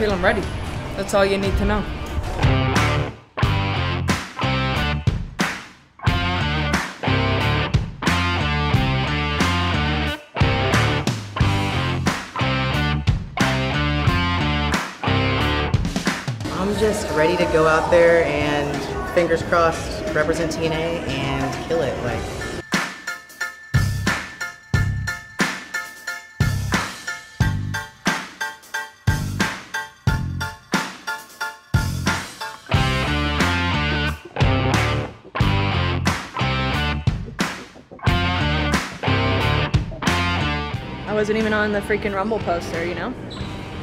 feeling ready. That's all you need to know. I'm just ready to go out there and fingers crossed represent TNA and kill it. Like I wasn't even on the freaking Rumble poster, you know?